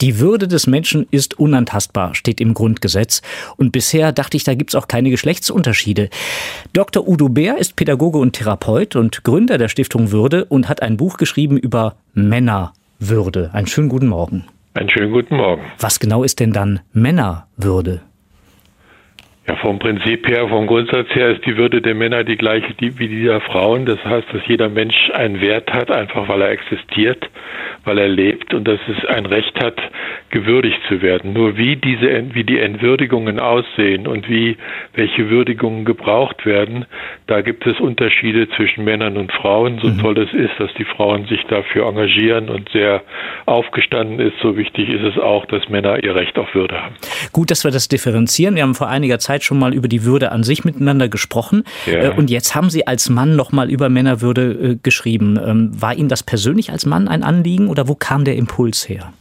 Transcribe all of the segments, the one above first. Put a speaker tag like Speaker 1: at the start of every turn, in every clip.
Speaker 1: Die Würde des Menschen ist unantastbar, steht im Grundgesetz. Und bisher dachte ich, da gibt es auch keine Geschlechtsunterschiede. Dr. Udo Bär ist Pädagoge und Therapeut und Gründer der Stiftung Würde und hat ein Buch geschrieben über Männerwürde. Einen schönen guten Morgen.
Speaker 2: Einen schönen guten Morgen.
Speaker 1: Was genau ist denn dann Männerwürde?
Speaker 2: Ja, vom Prinzip her, vom Grundsatz her ist die Würde der Männer die gleiche wie die der Frauen. Das heißt, dass jeder Mensch einen Wert hat, einfach weil er existiert, weil er lebt und dass es ein Recht hat, gewürdigt zu werden. Nur wie diese, wie die Entwürdigungen aussehen und wie welche Würdigungen gebraucht werden, da gibt es Unterschiede zwischen Männern und Frauen. So mhm. toll es ist, dass die Frauen sich dafür engagieren und sehr aufgestanden ist, so wichtig ist es auch, dass Männer ihr Recht auf Würde haben.
Speaker 1: Gut, dass wir das differenzieren. Wir haben vor einiger Zeit schon mal über die Würde an sich miteinander gesprochen. Ja. Äh, und jetzt haben Sie als Mann noch mal über Männerwürde äh, geschrieben. Ähm, war Ihnen das persönlich als Mann ein Anliegen oder wo kam der Impuls her?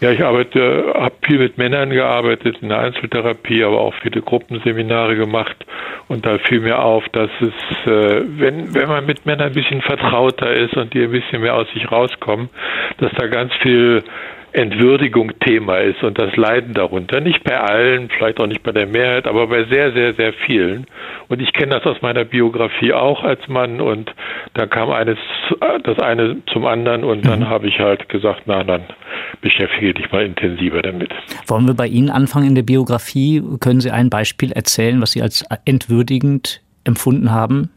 Speaker 2: Ja, ich arbeite, habe viel mit Männern gearbeitet in der Einzeltherapie, aber auch viele Gruppenseminare gemacht. Und da fiel mir auf, dass es, äh, wenn, wenn man mit Männern ein bisschen vertrauter ist und die ein bisschen mehr aus sich rauskommen, dass da ganz viel Entwürdigung Thema ist und das Leiden darunter. Nicht bei allen, vielleicht auch nicht bei der Mehrheit, aber bei sehr, sehr, sehr vielen. Und ich kenne das aus meiner Biografie auch als Mann und da kam eines, das eine zum anderen und dann mhm. habe ich halt gesagt, na dann beschäftige dich mal intensiver damit.
Speaker 1: Wollen wir bei Ihnen anfangen in der Biografie? Können Sie ein Beispiel erzählen, was Sie als entwürdigend empfunden haben?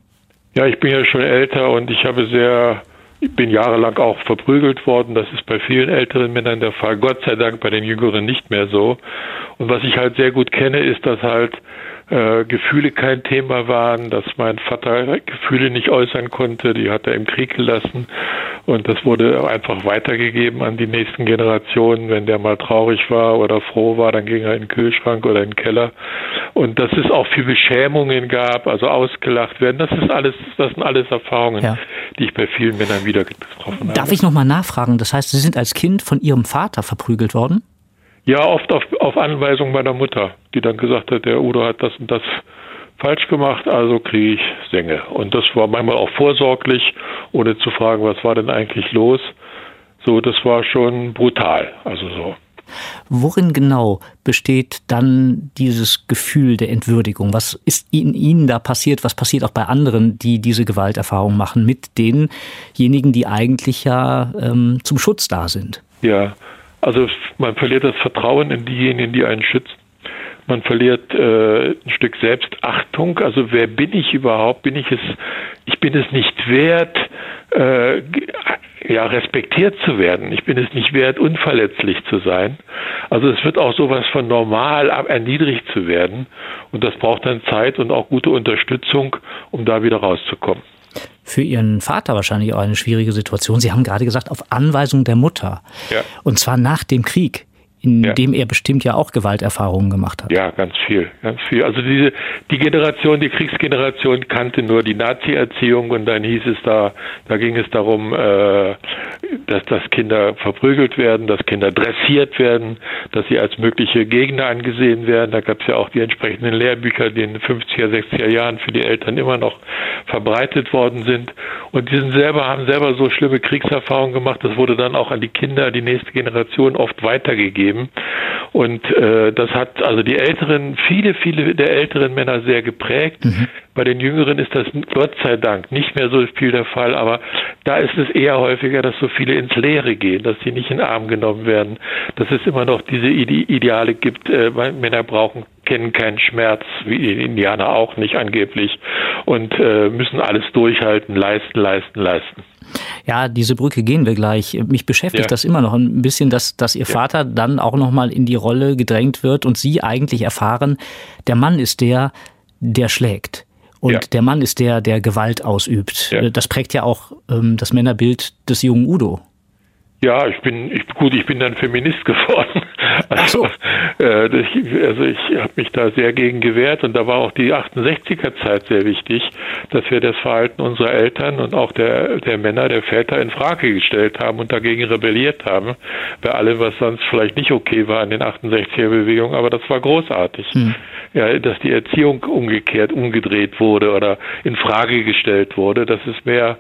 Speaker 2: Ja, ich bin ja schon älter und ich habe sehr ich bin jahrelang auch verprügelt worden. Das ist bei vielen älteren Männern der Fall. Gott sei Dank bei den Jüngeren nicht mehr so. Und was ich halt sehr gut kenne, ist, dass halt äh, Gefühle kein Thema waren, dass mein Vater Gefühle nicht äußern konnte, die hat er im Krieg gelassen und das wurde einfach weitergegeben an die nächsten Generationen. Wenn der mal traurig war oder froh war, dann ging er in den Kühlschrank oder in den Keller und dass es auch viel Beschämungen gab, also ausgelacht werden, das ist alles, das sind alles Erfahrungen, ja. die ich bei vielen Männern wieder getroffen habe.
Speaker 1: Darf ich nochmal nachfragen? Das heißt, Sie sind als Kind von Ihrem Vater verprügelt worden?
Speaker 2: Ja, oft auf, auf Anweisung meiner Mutter, die dann gesagt hat, der Udo hat das und das falsch gemacht, also kriege ich Sänge. Und das war manchmal auch vorsorglich, ohne zu fragen, was war denn eigentlich los. So, das war schon brutal, also so.
Speaker 1: Worin genau besteht dann dieses Gefühl der Entwürdigung? Was ist in Ihnen da passiert? Was passiert auch bei anderen, die diese Gewalterfahrung machen, mit denjenigen, die eigentlich ja ähm, zum Schutz da sind?
Speaker 2: Ja, also man verliert das Vertrauen in diejenigen, die einen schützen. Man verliert äh, ein Stück Selbstachtung. Also wer bin ich überhaupt? Bin ich es? Ich bin es nicht wert, äh, ja respektiert zu werden. Ich bin es nicht wert, unverletzlich zu sein. Also es wird auch sowas von normal erniedrigt zu werden. Und das braucht dann Zeit und auch gute Unterstützung, um da wieder rauszukommen
Speaker 1: für Ihren Vater wahrscheinlich auch eine schwierige Situation. Sie haben gerade gesagt, auf Anweisung der Mutter. Ja. Und zwar nach dem Krieg in ja. dem er bestimmt ja auch Gewalterfahrungen gemacht hat.
Speaker 2: Ja, ganz viel, ganz viel. Also diese die Generation, die Kriegsgeneration kannte nur die Nazi-Erziehung und dann hieß es da, da ging es darum, äh, dass, dass Kinder verprügelt werden, dass Kinder dressiert werden, dass sie als mögliche Gegner angesehen werden. Da gab es ja auch die entsprechenden Lehrbücher, die in den 50er, 60er Jahren für die Eltern immer noch verbreitet worden sind. Und die sind selber, haben selber so schlimme Kriegserfahrungen gemacht. Das wurde dann auch an die Kinder, die nächste Generation oft weitergegeben geben. Und äh, das hat also die älteren, viele, viele der älteren Männer sehr geprägt. Mhm. Bei den Jüngeren ist das Gott sei Dank nicht mehr so viel der Fall, aber da ist es eher häufiger, dass so viele ins Leere gehen, dass sie nicht in den Arm genommen werden, dass es immer noch diese Ideale gibt, äh, Männer brauchen kennen keinen Schmerz, wie die Indianer auch nicht angeblich, und äh, müssen alles durchhalten, leisten, leisten, leisten.
Speaker 1: Ja, diese Brücke gehen wir gleich. Mich beschäftigt ja. das immer noch ein bisschen, dass, dass Ihr ja. Vater dann auch nochmal in die Rolle gedrängt wird und Sie eigentlich erfahren, der Mann ist der, der schlägt. Und ja. der Mann ist der, der Gewalt ausübt. Das prägt ja auch ähm, das Männerbild des jungen Udo.
Speaker 2: Ja, ich bin ich, gut, ich bin dann Feminist geworden. Also, äh, das, also ich habe mich da sehr gegen gewehrt und da war auch die 68er Zeit sehr wichtig, dass wir das Verhalten unserer Eltern und auch der der Männer, der Väter in Frage gestellt haben und dagegen rebelliert haben, bei allem, was sonst vielleicht nicht okay war in den 68er Bewegungen, aber das war großartig. Hm. Ja, dass die Erziehung umgekehrt, umgedreht wurde oder in Frage gestellt wurde, dass es mehr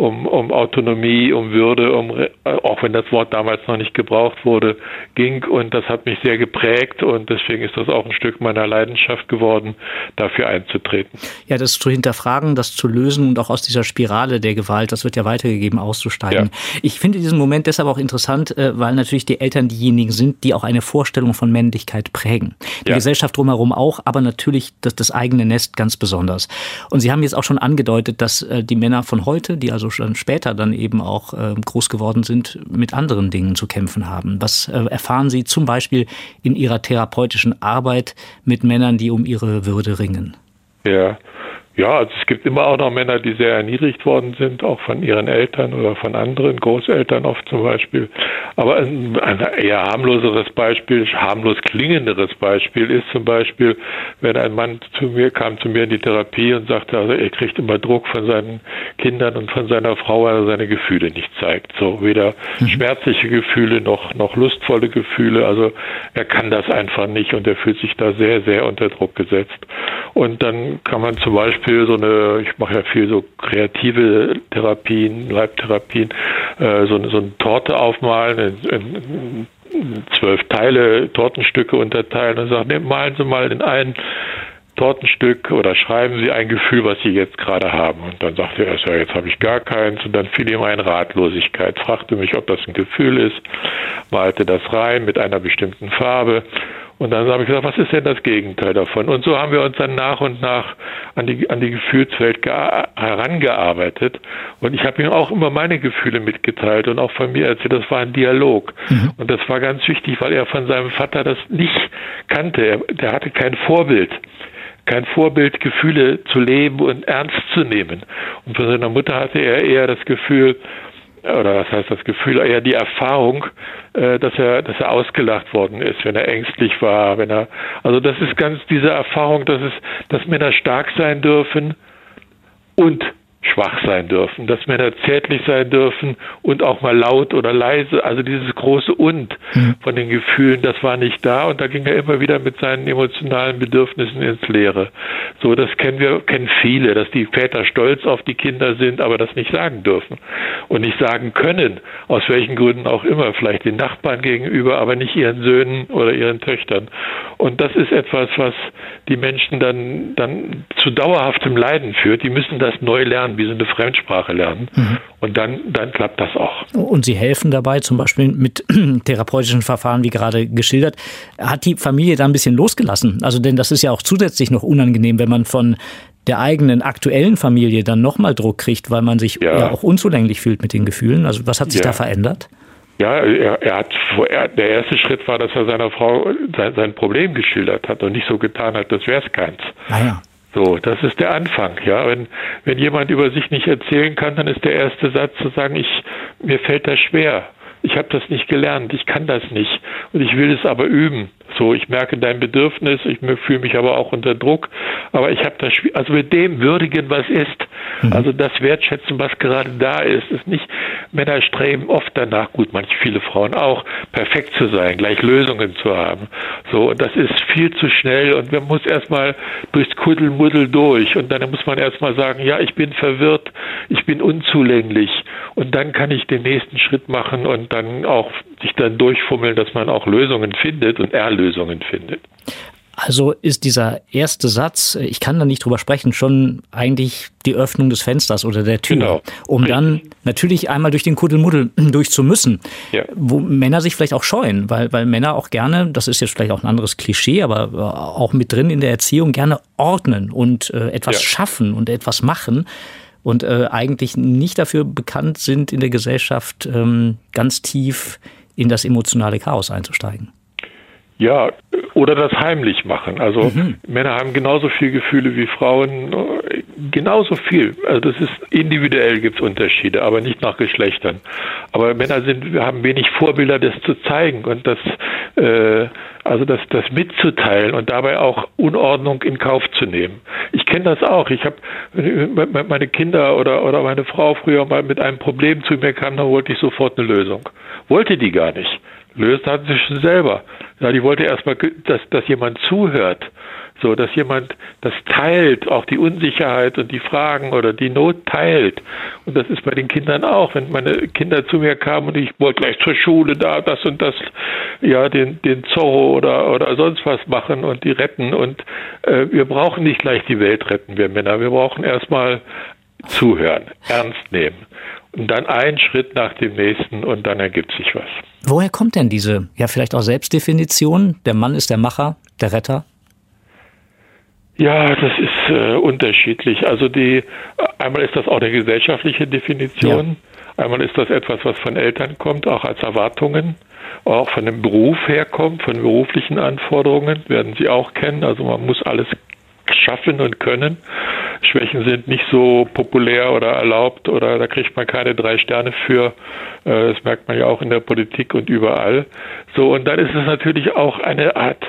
Speaker 2: um, um Autonomie, um Würde, um auch wenn das Wort damals noch nicht gebraucht wurde, ging und das hat mich sehr geprägt und deswegen ist das auch ein Stück meiner Leidenschaft geworden, dafür einzutreten.
Speaker 1: Ja, das zu hinterfragen, das zu lösen und auch aus dieser Spirale der Gewalt, das wird ja weitergegeben, auszusteigen. Ja. Ich finde diesen Moment deshalb auch interessant, äh, weil natürlich die Eltern diejenigen sind, die auch eine Vorstellung von Männlichkeit prägen. Die ja. Gesellschaft drumherum auch, aber natürlich das, das eigene Nest ganz besonders. Und Sie haben jetzt auch schon angedeutet, dass äh, die Männer von heute, die also schon später dann eben auch äh, groß geworden sind, mit anderen Dingen zu kämpfen haben. Was erfahren Sie zum Beispiel in Ihrer therapeutischen Arbeit mit Männern, die um ihre Würde ringen?
Speaker 2: Ja, ja, also es gibt immer auch noch Männer, die sehr erniedrigt worden sind, auch von ihren Eltern oder von anderen, Großeltern oft zum Beispiel. Aber ein, ein eher harmloseres Beispiel, harmlos klingenderes Beispiel ist zum Beispiel, wenn ein Mann zu mir kam, zu mir in die Therapie und sagte, also er kriegt immer Druck von seinen Kindern und von seiner Frau, weil er seine Gefühle nicht zeigt. So weder mhm. schmerzliche Gefühle noch, noch lustvolle Gefühle. Also er kann das einfach nicht und er fühlt sich da sehr, sehr unter Druck gesetzt. Und dann kann man zum Beispiel Beispiel so eine, ich mache ja viel so kreative Therapien, Leibtherapien, äh, so, so eine Torte aufmalen, in, in, in zwölf Teile, Tortenstücke unterteilen und sagen, ne, malen Sie mal in ein Tortenstück oder schreiben Sie ein Gefühl, was Sie jetzt gerade haben. Und dann sagte er, ja, jetzt habe ich gar keins. Und dann fiel ihm ein Ratlosigkeit, fragte mich, ob das ein Gefühl ist, malte das rein mit einer bestimmten Farbe und dann habe ich gesagt, was ist denn das Gegenteil davon? Und so haben wir uns dann nach und nach an die, an die Gefühlswelt herangearbeitet. Und ich habe ihm auch immer meine Gefühle mitgeteilt und auch von mir erzählt. Das war ein Dialog. Mhm. Und das war ganz wichtig, weil er von seinem Vater das nicht kannte. Er, der hatte kein Vorbild kein Vorbild, Gefühle zu leben und ernst zu nehmen. Und von seiner Mutter hatte er eher das Gefühl, oder was heißt das Gefühl, eher die Erfahrung, äh, dass er, dass er ausgelacht worden ist, wenn er ängstlich war, wenn er, also das ist ganz diese Erfahrung, dass es, dass Männer stark sein dürfen und schwach sein dürfen, dass Männer zärtlich sein dürfen und auch mal laut oder leise. Also dieses große Und mhm. von den Gefühlen, das war nicht da und da ging er immer wieder mit seinen emotionalen Bedürfnissen ins Leere. So, das kennen wir, kennen viele, dass die Väter stolz auf die Kinder sind, aber das nicht sagen dürfen und nicht sagen können, aus welchen Gründen auch immer, vielleicht den Nachbarn gegenüber, aber nicht ihren Söhnen oder ihren Töchtern. Und das ist etwas, was die Menschen dann, dann zu dauerhaftem Leiden führt. Die müssen das neu lernen, wie sie eine Fremdsprache lernen. Mhm. Und dann, dann klappt das auch.
Speaker 1: Und Sie helfen dabei, zum Beispiel mit therapeutischen Verfahren, wie gerade geschildert. Hat die Familie da ein bisschen losgelassen? Also, denn das ist ja auch zusätzlich noch unangenehm, wenn man von der eigenen aktuellen Familie dann nochmal Druck kriegt, weil man sich ja. ja. auch unzulänglich fühlt mit den Gefühlen. Also, was hat sich ja. da verändert?
Speaker 2: Ja, er, er hat er, der erste Schritt war, dass er seiner Frau sein, sein Problem geschildert hat und nicht so getan hat, das wäre es keins.
Speaker 1: Ah ja.
Speaker 2: So, das ist der Anfang, ja. Wenn, wenn jemand über sich nicht erzählen kann, dann ist der erste Satz zu sagen, ich, mir fällt das schwer. Ich habe das nicht gelernt, ich kann das nicht und ich will es aber üben. So, ich merke dein Bedürfnis, ich fühle mich aber auch unter Druck, aber ich habe das, also mit dem würdigen, was ist, mhm. also das wertschätzen, was gerade da ist, ist nicht, Männer streben oft danach, gut, manche viele Frauen auch, perfekt zu sein, gleich Lösungen zu haben. So, und das ist viel zu schnell und man muss erstmal durchs Kuddelmuddel durch und dann muss man erstmal sagen, ja, ich bin verwirrt, ich bin unzulänglich und dann kann ich den nächsten Schritt machen und dann auch sich dann durchfummeln, dass man auch Lösungen findet und er Lösungen findet.
Speaker 1: Also ist dieser erste Satz, ich kann da nicht drüber sprechen, schon eigentlich die Öffnung des Fensters oder der Tür, genau. um dann natürlich einmal durch den Kuddelmuddel durch zu müssen, ja. wo Männer sich vielleicht auch scheuen, weil, weil Männer auch gerne, das ist jetzt vielleicht auch ein anderes Klischee, aber auch mit drin in der Erziehung gerne ordnen und äh, etwas ja. schaffen und etwas machen und äh, eigentlich nicht dafür bekannt sind, in der Gesellschaft ähm, ganz tief in das emotionale Chaos einzusteigen.
Speaker 2: Ja, oder das heimlich machen. Also mhm. Männer haben genauso viel Gefühle wie Frauen, genauso viel. Also das ist individuell gibt es Unterschiede, aber nicht nach Geschlechtern. Aber Männer sind, wir haben wenig Vorbilder, das zu zeigen und das, äh, also das, das mitzuteilen und dabei auch Unordnung in Kauf zu nehmen. Ich kenne das auch. Ich habe meine Kinder oder oder meine Frau früher mal mit einem Problem zu mir kam, dann wollte ich sofort eine Lösung. Wollte die gar nicht löst, hat sich selber. Ja, die wollte erstmal, dass, dass jemand zuhört. So, dass jemand das teilt, auch die Unsicherheit und die Fragen oder die Not teilt. Und das ist bei den Kindern auch. Wenn meine Kinder zu mir kamen und ich wollte gleich zur Schule da, das und das, ja, den, den Zorro oder, oder sonst was machen und die retten. Und äh, wir brauchen nicht gleich die Welt retten, wir Männer. Wir brauchen erstmal zuhören, ernst nehmen. Und dann einen Schritt nach dem nächsten und dann ergibt sich was.
Speaker 1: Woher kommt denn diese, ja, vielleicht auch Selbstdefinition? Der Mann ist der Macher, der Retter?
Speaker 2: Ja, das ist äh, unterschiedlich. Also die einmal ist das auch eine gesellschaftliche Definition. Ja. Einmal ist das etwas, was von Eltern kommt, auch als Erwartungen, auch von dem Beruf herkommt, von beruflichen Anforderungen, werden Sie auch kennen. Also man muss alles schaffen und können. Schwächen sind nicht so populär oder erlaubt oder da kriegt man keine drei Sterne für. Äh, das merkt man ja auch in der Politik und überall. So, und dann ist es natürlich auch eine Art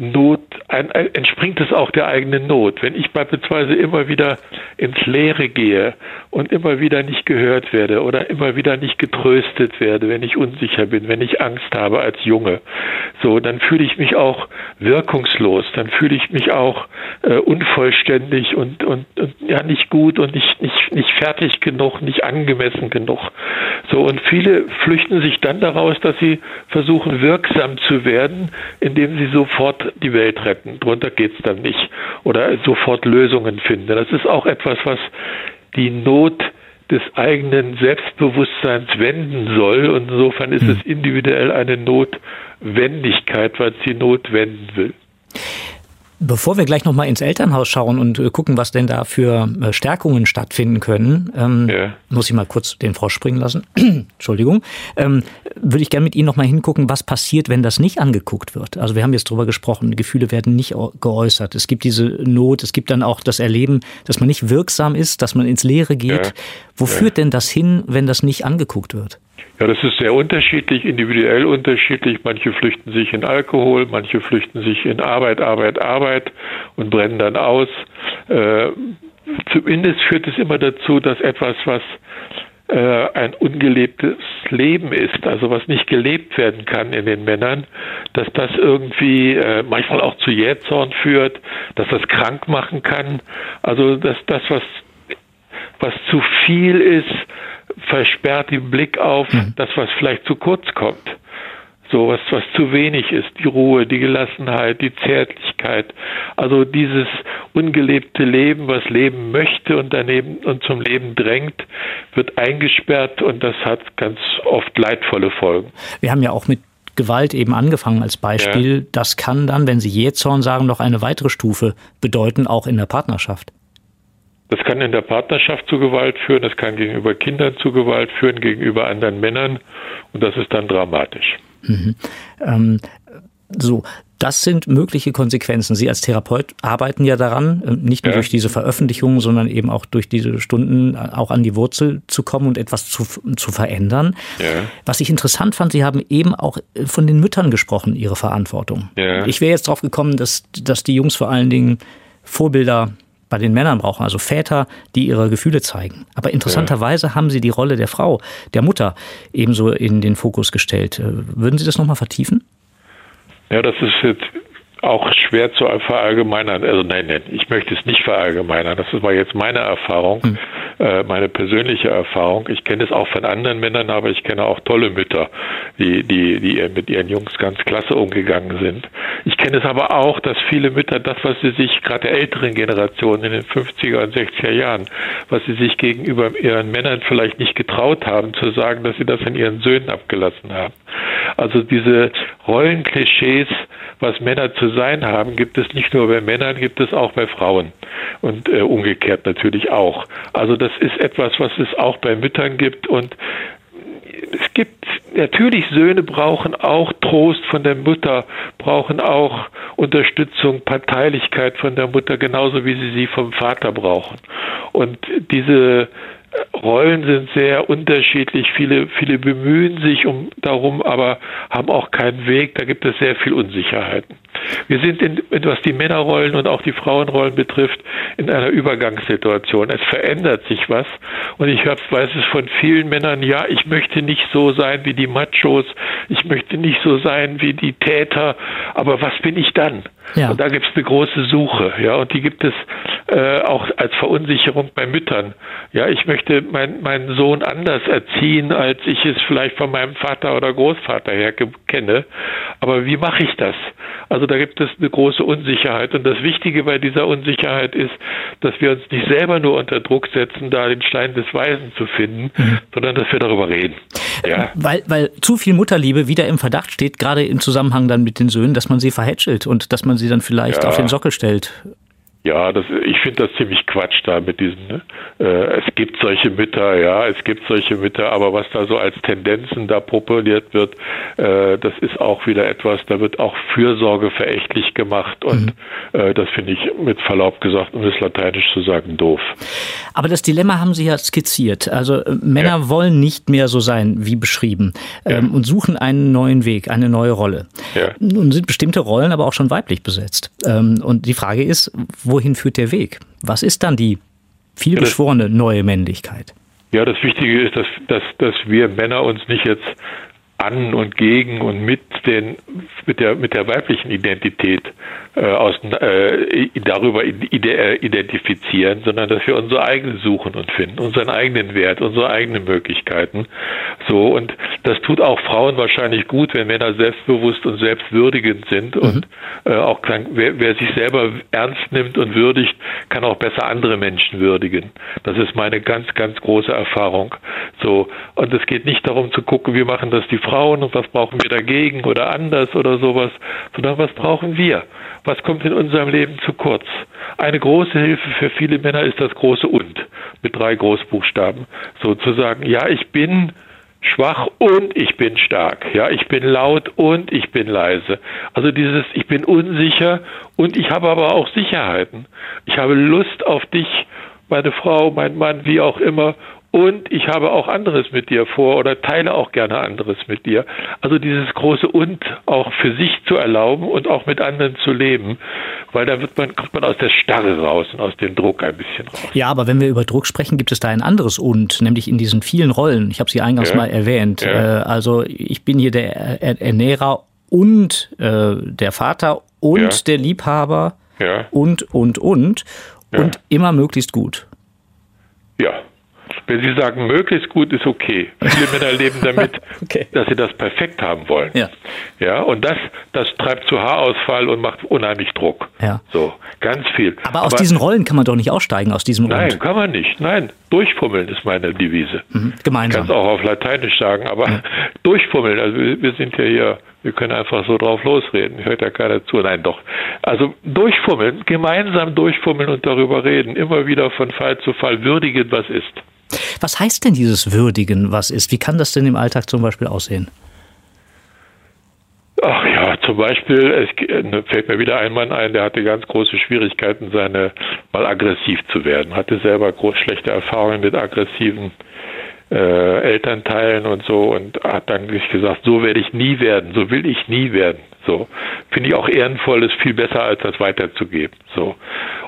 Speaker 2: Not, ein, ein, entspringt es auch der eigenen Not. Wenn ich beispielsweise immer wieder ins Leere gehe und immer wieder nicht gehört werde oder immer wieder nicht getröstet werde, wenn ich unsicher bin, wenn ich Angst habe als Junge, so, dann fühle ich mich auch wirkungslos, dann fühle ich mich auch äh, unvollständig und, und, und ja nicht gut und nicht, nicht, nicht fertig genug, nicht angemessen genug. So, und viele flüchten sich dann daraus, dass sie versuchen, wirksam zu werden, indem sie sofort die Welt retten. Drunter geht es dann nicht. Oder sofort Lösungen finden. Das ist auch etwas, was die Not des eigenen Selbstbewusstseins wenden soll. Und insofern ist hm. es individuell eine Notwendigkeit, weil es die Not wenden will.
Speaker 1: Bevor wir gleich nochmal ins Elternhaus schauen und äh, gucken, was denn da für äh, Stärkungen stattfinden können, ähm, ja. muss ich mal kurz den Frosch springen lassen. Entschuldigung. Ähm, würde ich gerne mit Ihnen nochmal hingucken, was passiert, wenn das nicht angeguckt wird. Also wir haben jetzt drüber gesprochen, Gefühle werden nicht geäußert. Es gibt diese Not, es gibt dann auch das Erleben, dass man nicht wirksam ist, dass man ins Leere geht. Ja. Wo ja. führt denn das hin, wenn das nicht angeguckt wird?
Speaker 2: Ja, das ist sehr unterschiedlich, individuell unterschiedlich. Manche flüchten sich in Alkohol, manche flüchten sich in Arbeit, Arbeit, Arbeit und brennen dann aus. Äh, zumindest führt es immer dazu, dass etwas, was äh, ein ungelebtes Leben ist, also was nicht gelebt werden kann in den Männern, dass das irgendwie äh, manchmal auch zu Jähzorn führt, dass das krank machen kann. Also dass das, was was zu viel ist, versperrt den Blick auf mhm. das, was vielleicht zu kurz kommt. So was, was zu wenig ist, die Ruhe, die Gelassenheit, die Zärtlichkeit. Also dieses ungelebte Leben, was leben möchte und daneben und zum Leben drängt, wird eingesperrt und das hat ganz oft leidvolle Folgen.
Speaker 1: Wir haben ja auch mit Gewalt eben angefangen als Beispiel. Ja. Das kann dann, wenn Sie Jähzorn sagen, noch eine weitere Stufe bedeuten, auch in der Partnerschaft.
Speaker 2: Das kann in der Partnerschaft zu Gewalt führen, das kann gegenüber Kindern zu Gewalt führen, gegenüber anderen Männern und das ist dann dramatisch. Mhm.
Speaker 1: Ähm, so, das sind mögliche Konsequenzen. Sie als Therapeut arbeiten ja daran, äh, nicht nur ja. durch diese Veröffentlichungen, sondern eben auch durch diese Stunden äh, auch an die Wurzel zu kommen und etwas zu, zu verändern. Ja. Was ich interessant fand, Sie haben eben auch äh, von den Müttern gesprochen, Ihre Verantwortung. Ja. Ich wäre jetzt drauf gekommen, dass, dass die Jungs vor allen Dingen Vorbilder bei den Männern brauchen, also Väter, die ihre Gefühle zeigen. Aber interessanterweise ja. haben sie die Rolle der Frau, der Mutter ebenso in den Fokus gestellt. Äh, würden Sie das nochmal vertiefen?
Speaker 2: Ja, das ist jetzt auch schwer zu verallgemeinern. Also nein, nein, ich möchte es nicht verallgemeinern. Das war jetzt meine Erfahrung, hm. äh, meine persönliche Erfahrung. Ich kenne es auch von anderen Männern, aber ich kenne auch tolle Mütter, die, die, die mit ihren Jungs ganz klasse umgegangen sind. Ich kenne es aber auch, dass viele Mütter das, was sie sich, gerade der älteren Generation in den 50er und 60er Jahren, was sie sich gegenüber ihren Männern vielleicht nicht getraut haben, zu sagen, dass sie das in ihren Söhnen abgelassen haben. Also diese Rollenklischees, was Männer zu sein haben, gibt es nicht nur bei Männern, gibt es auch bei Frauen und äh, umgekehrt natürlich auch. Also das ist etwas, was es auch bei Müttern gibt und es gibt natürlich Söhne brauchen auch Trost von der Mutter, brauchen auch Unterstützung, Parteilichkeit von der Mutter, genauso wie sie sie vom Vater brauchen. Und diese Rollen sind sehr unterschiedlich. Viele, viele bemühen sich um darum, aber haben auch keinen Weg. Da gibt es sehr viel Unsicherheiten. Wir sind, in, was die Männerrollen und auch die Frauenrollen betrifft, in einer Übergangssituation. Es verändert sich was. Und ich weiß es von vielen Männern, ja, ich möchte nicht so sein wie die Machos, ich möchte nicht so sein wie die Täter, aber was bin ich dann? Ja. Und da gibt es eine große Suche, ja, und die gibt es äh, auch als Verunsicherung bei Müttern. Ja, ich möchte mein, meinen Sohn anders erziehen, als ich es vielleicht von meinem Vater oder Großvater her kenne. Aber wie mache ich das? Also da gibt es eine große Unsicherheit. Und das Wichtige bei dieser Unsicherheit ist, dass wir uns nicht selber nur unter Druck setzen, da den Stein des Weisen zu finden, mhm. sondern dass wir darüber reden.
Speaker 1: Ja. Weil, weil zu viel Mutterliebe wieder im Verdacht steht, gerade im Zusammenhang dann mit den Söhnen, dass man sie verhätschelt und dass man sie dann vielleicht ja. auf den Sockel stellt.
Speaker 2: Ja, das, ich finde das ziemlich Quatsch da mit diesen. Ne? Äh, es gibt solche Mütter, ja, es gibt solche Mütter, aber was da so als Tendenzen da propagiert wird, äh, das ist auch wieder etwas, da wird auch Fürsorge verächtlich gemacht und mhm. äh, das finde ich mit Verlaub gesagt, um das Lateinisch zu sagen, doof.
Speaker 1: Aber das Dilemma haben Sie ja skizziert. Also äh, Männer ja. wollen nicht mehr so sein wie beschrieben ähm, ja. und suchen einen neuen Weg, eine neue Rolle. Ja. Nun sind bestimmte Rollen aber auch schon weiblich besetzt. Ähm, und die Frage ist, wohin führt der Weg? Was ist dann die vielbeschworene neue Männlichkeit?
Speaker 2: Ja, das Wichtige ist, dass, dass, dass wir Männer uns nicht jetzt an und gegen und mit den mit der mit der weiblichen Identität äh, aus, äh, darüber äh, identifizieren, sondern dass wir unsere eigene suchen und finden, unseren eigenen Wert, unsere eigenen Möglichkeiten. So und das tut auch Frauen wahrscheinlich gut, wenn Männer selbstbewusst und selbstwürdigend sind mhm. und äh, auch kann, wer, wer sich selber ernst nimmt und würdigt, kann auch besser andere Menschen würdigen. Das ist meine ganz ganz große Erfahrung. So und es geht nicht darum zu gucken, wie machen das die Frauen und was brauchen wir dagegen oder anders oder sowas, sondern was brauchen wir? Was kommt in unserem Leben zu kurz? Eine große Hilfe für viele Männer ist das große Und mit drei Großbuchstaben. Sozusagen, ja, ich bin schwach und ich bin stark. Ja, ich bin laut und ich bin leise. Also dieses, ich bin unsicher und ich habe aber auch Sicherheiten. Ich habe Lust auf dich, meine Frau, mein Mann, wie auch immer und ich habe auch anderes mit dir vor oder teile auch gerne anderes mit dir. Also dieses große Und auch für sich zu erlauben und auch mit anderen zu leben, weil da wird man, kommt man aus der Starre raus und aus dem Druck ein bisschen raus.
Speaker 1: Ja, aber wenn wir über Druck sprechen, gibt es da ein anderes Und, nämlich in diesen vielen Rollen. Ich habe sie eingangs ja. mal erwähnt. Ja. Äh, also ich bin hier der Ernährer und äh, der Vater und ja. der Liebhaber und, und, und. Und immer möglichst gut.
Speaker 2: Ja. Wenn Sie sagen, möglichst gut ist okay. Viele Männer leben damit, okay. dass sie das perfekt haben wollen. Ja. Ja, und das, das treibt zu Haarausfall und macht unheimlich Druck. Ja. So, ganz viel.
Speaker 1: Aber aus Aber, diesen Rollen kann man doch nicht aussteigen, aus diesem
Speaker 2: Nein, Rund. kann man nicht. Nein, durchfummeln ist meine Devise. Mhm. Gemeinsam. Ich kann es auch auf Lateinisch sagen, aber ja. durchfummeln. Also wir, wir sind ja hier wir können einfach so drauf losreden. Hört ja keiner zu. Nein, doch. Also durchfummeln, gemeinsam durchfummeln und darüber reden. Immer wieder von Fall zu Fall würdigen, was ist.
Speaker 1: Was heißt denn dieses Würdigen, was ist? Wie kann das denn im Alltag zum Beispiel aussehen?
Speaker 2: Ach ja, zum Beispiel, es ne, fällt mir wieder ein Mann ein, der hatte ganz große Schwierigkeiten, seine mal aggressiv zu werden, hatte selber groß schlechte Erfahrungen mit aggressiven äh, Elternteilen und so und hat dann gesagt, so werde ich nie werden, so will ich nie werden. So finde ich auch ehrenvoll, ist viel besser als das weiterzugeben. So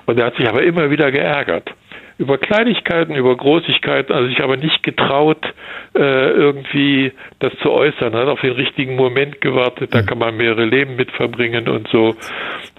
Speaker 2: und er hat sich aber immer wieder geärgert über Kleinigkeiten, über Großigkeiten, also sich aber nicht getraut, äh, irgendwie das zu äußern, hat auf den richtigen Moment gewartet, da mhm. kann man mehrere Leben mit verbringen und so.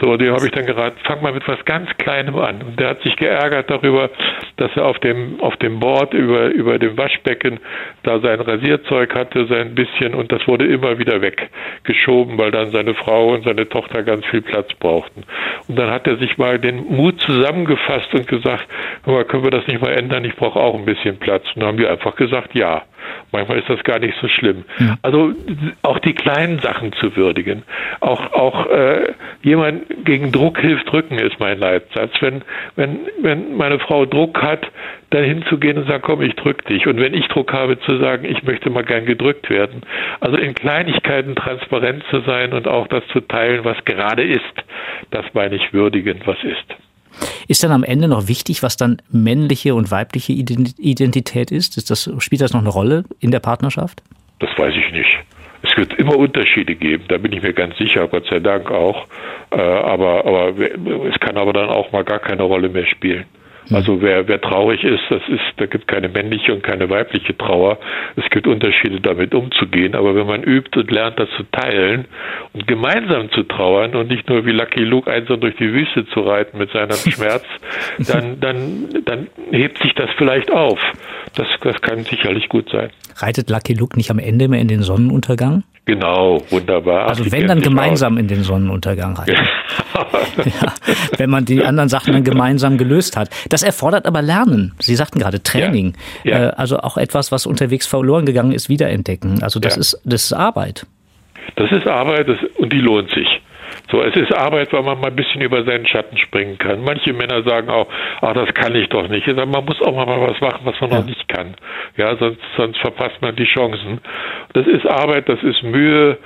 Speaker 2: So, dem habe ich dann geraten, fang mal mit was ganz Kleinem an. Und der hat sich geärgert darüber, dass er auf dem, auf dem Board über, über dem Waschbecken da sein Rasierzeug hatte, sein bisschen, und das wurde immer wieder weggeschoben, weil dann seine Frau und seine Tochter ganz viel Platz brauchten. Und dann hat er sich mal den Mut zusammengefasst und gesagt, hör mal, können wir das nicht mal ändern? Ich brauche auch ein bisschen Platz. Und dann haben wir einfach gesagt, ja. Manchmal ist das gar nicht so schlimm. Ja. Also auch die kleinen Sachen zu würdigen. Auch auch äh, jemand gegen Druck hilft drücken ist mein Leitsatz. Wenn wenn wenn meine Frau Druck hat, dann hinzugehen und sagen, komm, ich drück dich. Und wenn ich Druck habe, zu sagen, ich möchte mal gern gedrückt werden. Also in Kleinigkeiten transparent zu sein und auch das zu teilen, was gerade ist. Das meine ich würdigen, was ist.
Speaker 1: Ist dann am Ende noch wichtig, was dann männliche und weibliche Identität ist? ist das, spielt das noch eine Rolle in der Partnerschaft?
Speaker 2: Das weiß ich nicht. Es wird immer Unterschiede geben, da bin ich mir ganz sicher, Gott sei Dank auch. Äh, aber, aber es kann aber dann auch mal gar keine Rolle mehr spielen. Also wer, wer traurig ist, das ist, da gibt keine männliche und keine weibliche Trauer. Es gibt Unterschiede, damit umzugehen. Aber wenn man übt und lernt, das zu teilen und gemeinsam zu trauern und nicht nur wie Lucky Luke einsam durch die Wüste zu reiten mit seinem Schmerz, dann, dann, dann hebt sich das vielleicht auf. Das, das kann sicherlich gut sein.
Speaker 1: Reitet Lucky Luke nicht am Ende mehr in den Sonnenuntergang?
Speaker 2: Genau, wunderbar.
Speaker 1: Also wenn dann gemeinsam aus. in den Sonnenuntergang rein. ja, wenn man die anderen Sachen dann gemeinsam gelöst hat. Das erfordert aber Lernen. Sie sagten gerade Training. Ja, ja. Äh, also auch etwas, was unterwegs verloren gegangen ist, wiederentdecken. Also das ist das ist Arbeit.
Speaker 2: Das ist Arbeit das, und die lohnt sich. So, es ist Arbeit, weil man mal ein bisschen über seinen Schatten springen kann. Manche Männer sagen auch, ach, das kann ich doch nicht. Sage, man muss auch mal was machen, was man ja. noch nicht kann. Ja, sonst, sonst verpasst man die Chancen. Das ist Arbeit, das ist Mühe.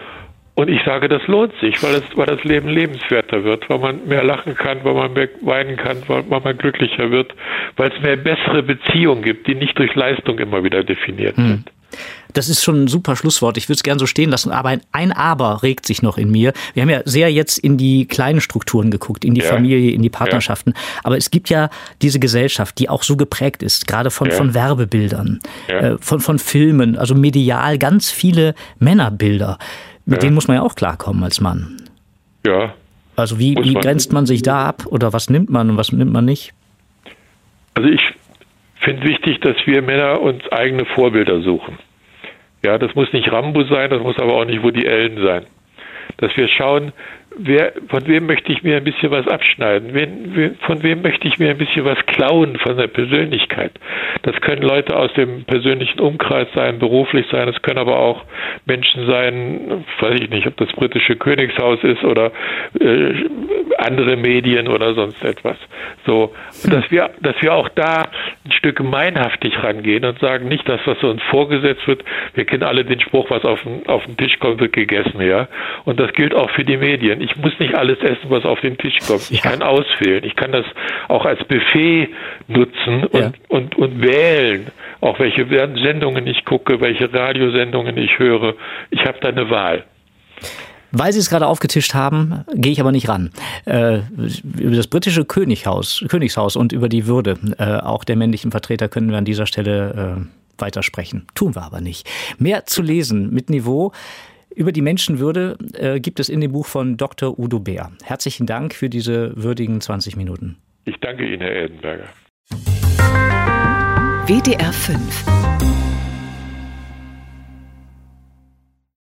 Speaker 2: Und ich sage, das lohnt sich, weil, es, weil das Leben lebenswerter wird, weil man mehr lachen kann, weil man mehr weinen kann, weil, weil man glücklicher wird, weil es mehr bessere Beziehungen gibt, die nicht durch Leistung immer wieder definiert hm. sind.
Speaker 1: Das ist schon ein super Schlusswort. Ich würde es gerne so stehen lassen, aber ein, ein, Aber regt sich noch in mir. Wir haben ja sehr jetzt in die kleinen Strukturen geguckt, in die ja. Familie, in die Partnerschaften. Ja. Aber es gibt ja diese Gesellschaft, die auch so geprägt ist, gerade von, ja. von Werbebildern, äh, von, von Filmen, also medial ganz viele Männerbilder. Mit denen muss man ja auch klarkommen als Mann.
Speaker 2: Ja.
Speaker 1: Also wie, wie grenzt man sich da ab oder was nimmt man und was nimmt man nicht?
Speaker 2: Also ich finde wichtig, dass wir Männer uns eigene Vorbilder suchen. Ja, das muss nicht Rambo sein, das muss aber auch nicht Woody Allen sein. Dass wir schauen, wer, von wem möchte ich mir ein bisschen was abschneiden? Wen, von wem möchte ich mir ein bisschen was klauen von der Persönlichkeit? Das können Leute aus dem persönlichen Umkreis sein, beruflich sein, es können aber auch Menschen sein, weiß ich nicht, ob das britische Königshaus ist oder äh, andere Medien oder sonst etwas. So, hm. dass wir, dass wir auch da ein Stück gemeinhaftig rangehen und sagen, nicht das, was uns vorgesetzt wird. Wir kennen alle den Spruch, was auf den, auf den Tisch kommt, wird gegessen, ja. Und das gilt auch für die Medien ich muss nicht alles essen, was auf den Tisch kommt. Ich ja. kann auswählen. Ich kann das auch als Buffet nutzen und, ja. und, und wählen, auch welche Sendungen ich gucke, welche Radiosendungen ich höre. Ich habe da eine Wahl.
Speaker 1: Weil Sie es gerade aufgetischt haben, gehe ich aber nicht ran. Äh, über das britische Könighaus, Königshaus und über die Würde äh, auch der männlichen Vertreter können wir an dieser Stelle äh, weitersprechen. Tun wir aber nicht. Mehr zu lesen mit Niveau über die Menschenwürde äh, gibt es in dem Buch von Dr. Udo Bär. Herzlichen Dank für diese würdigen 20 Minuten.
Speaker 2: Ich danke Ihnen, Herr Eldenberger.
Speaker 3: WDR 5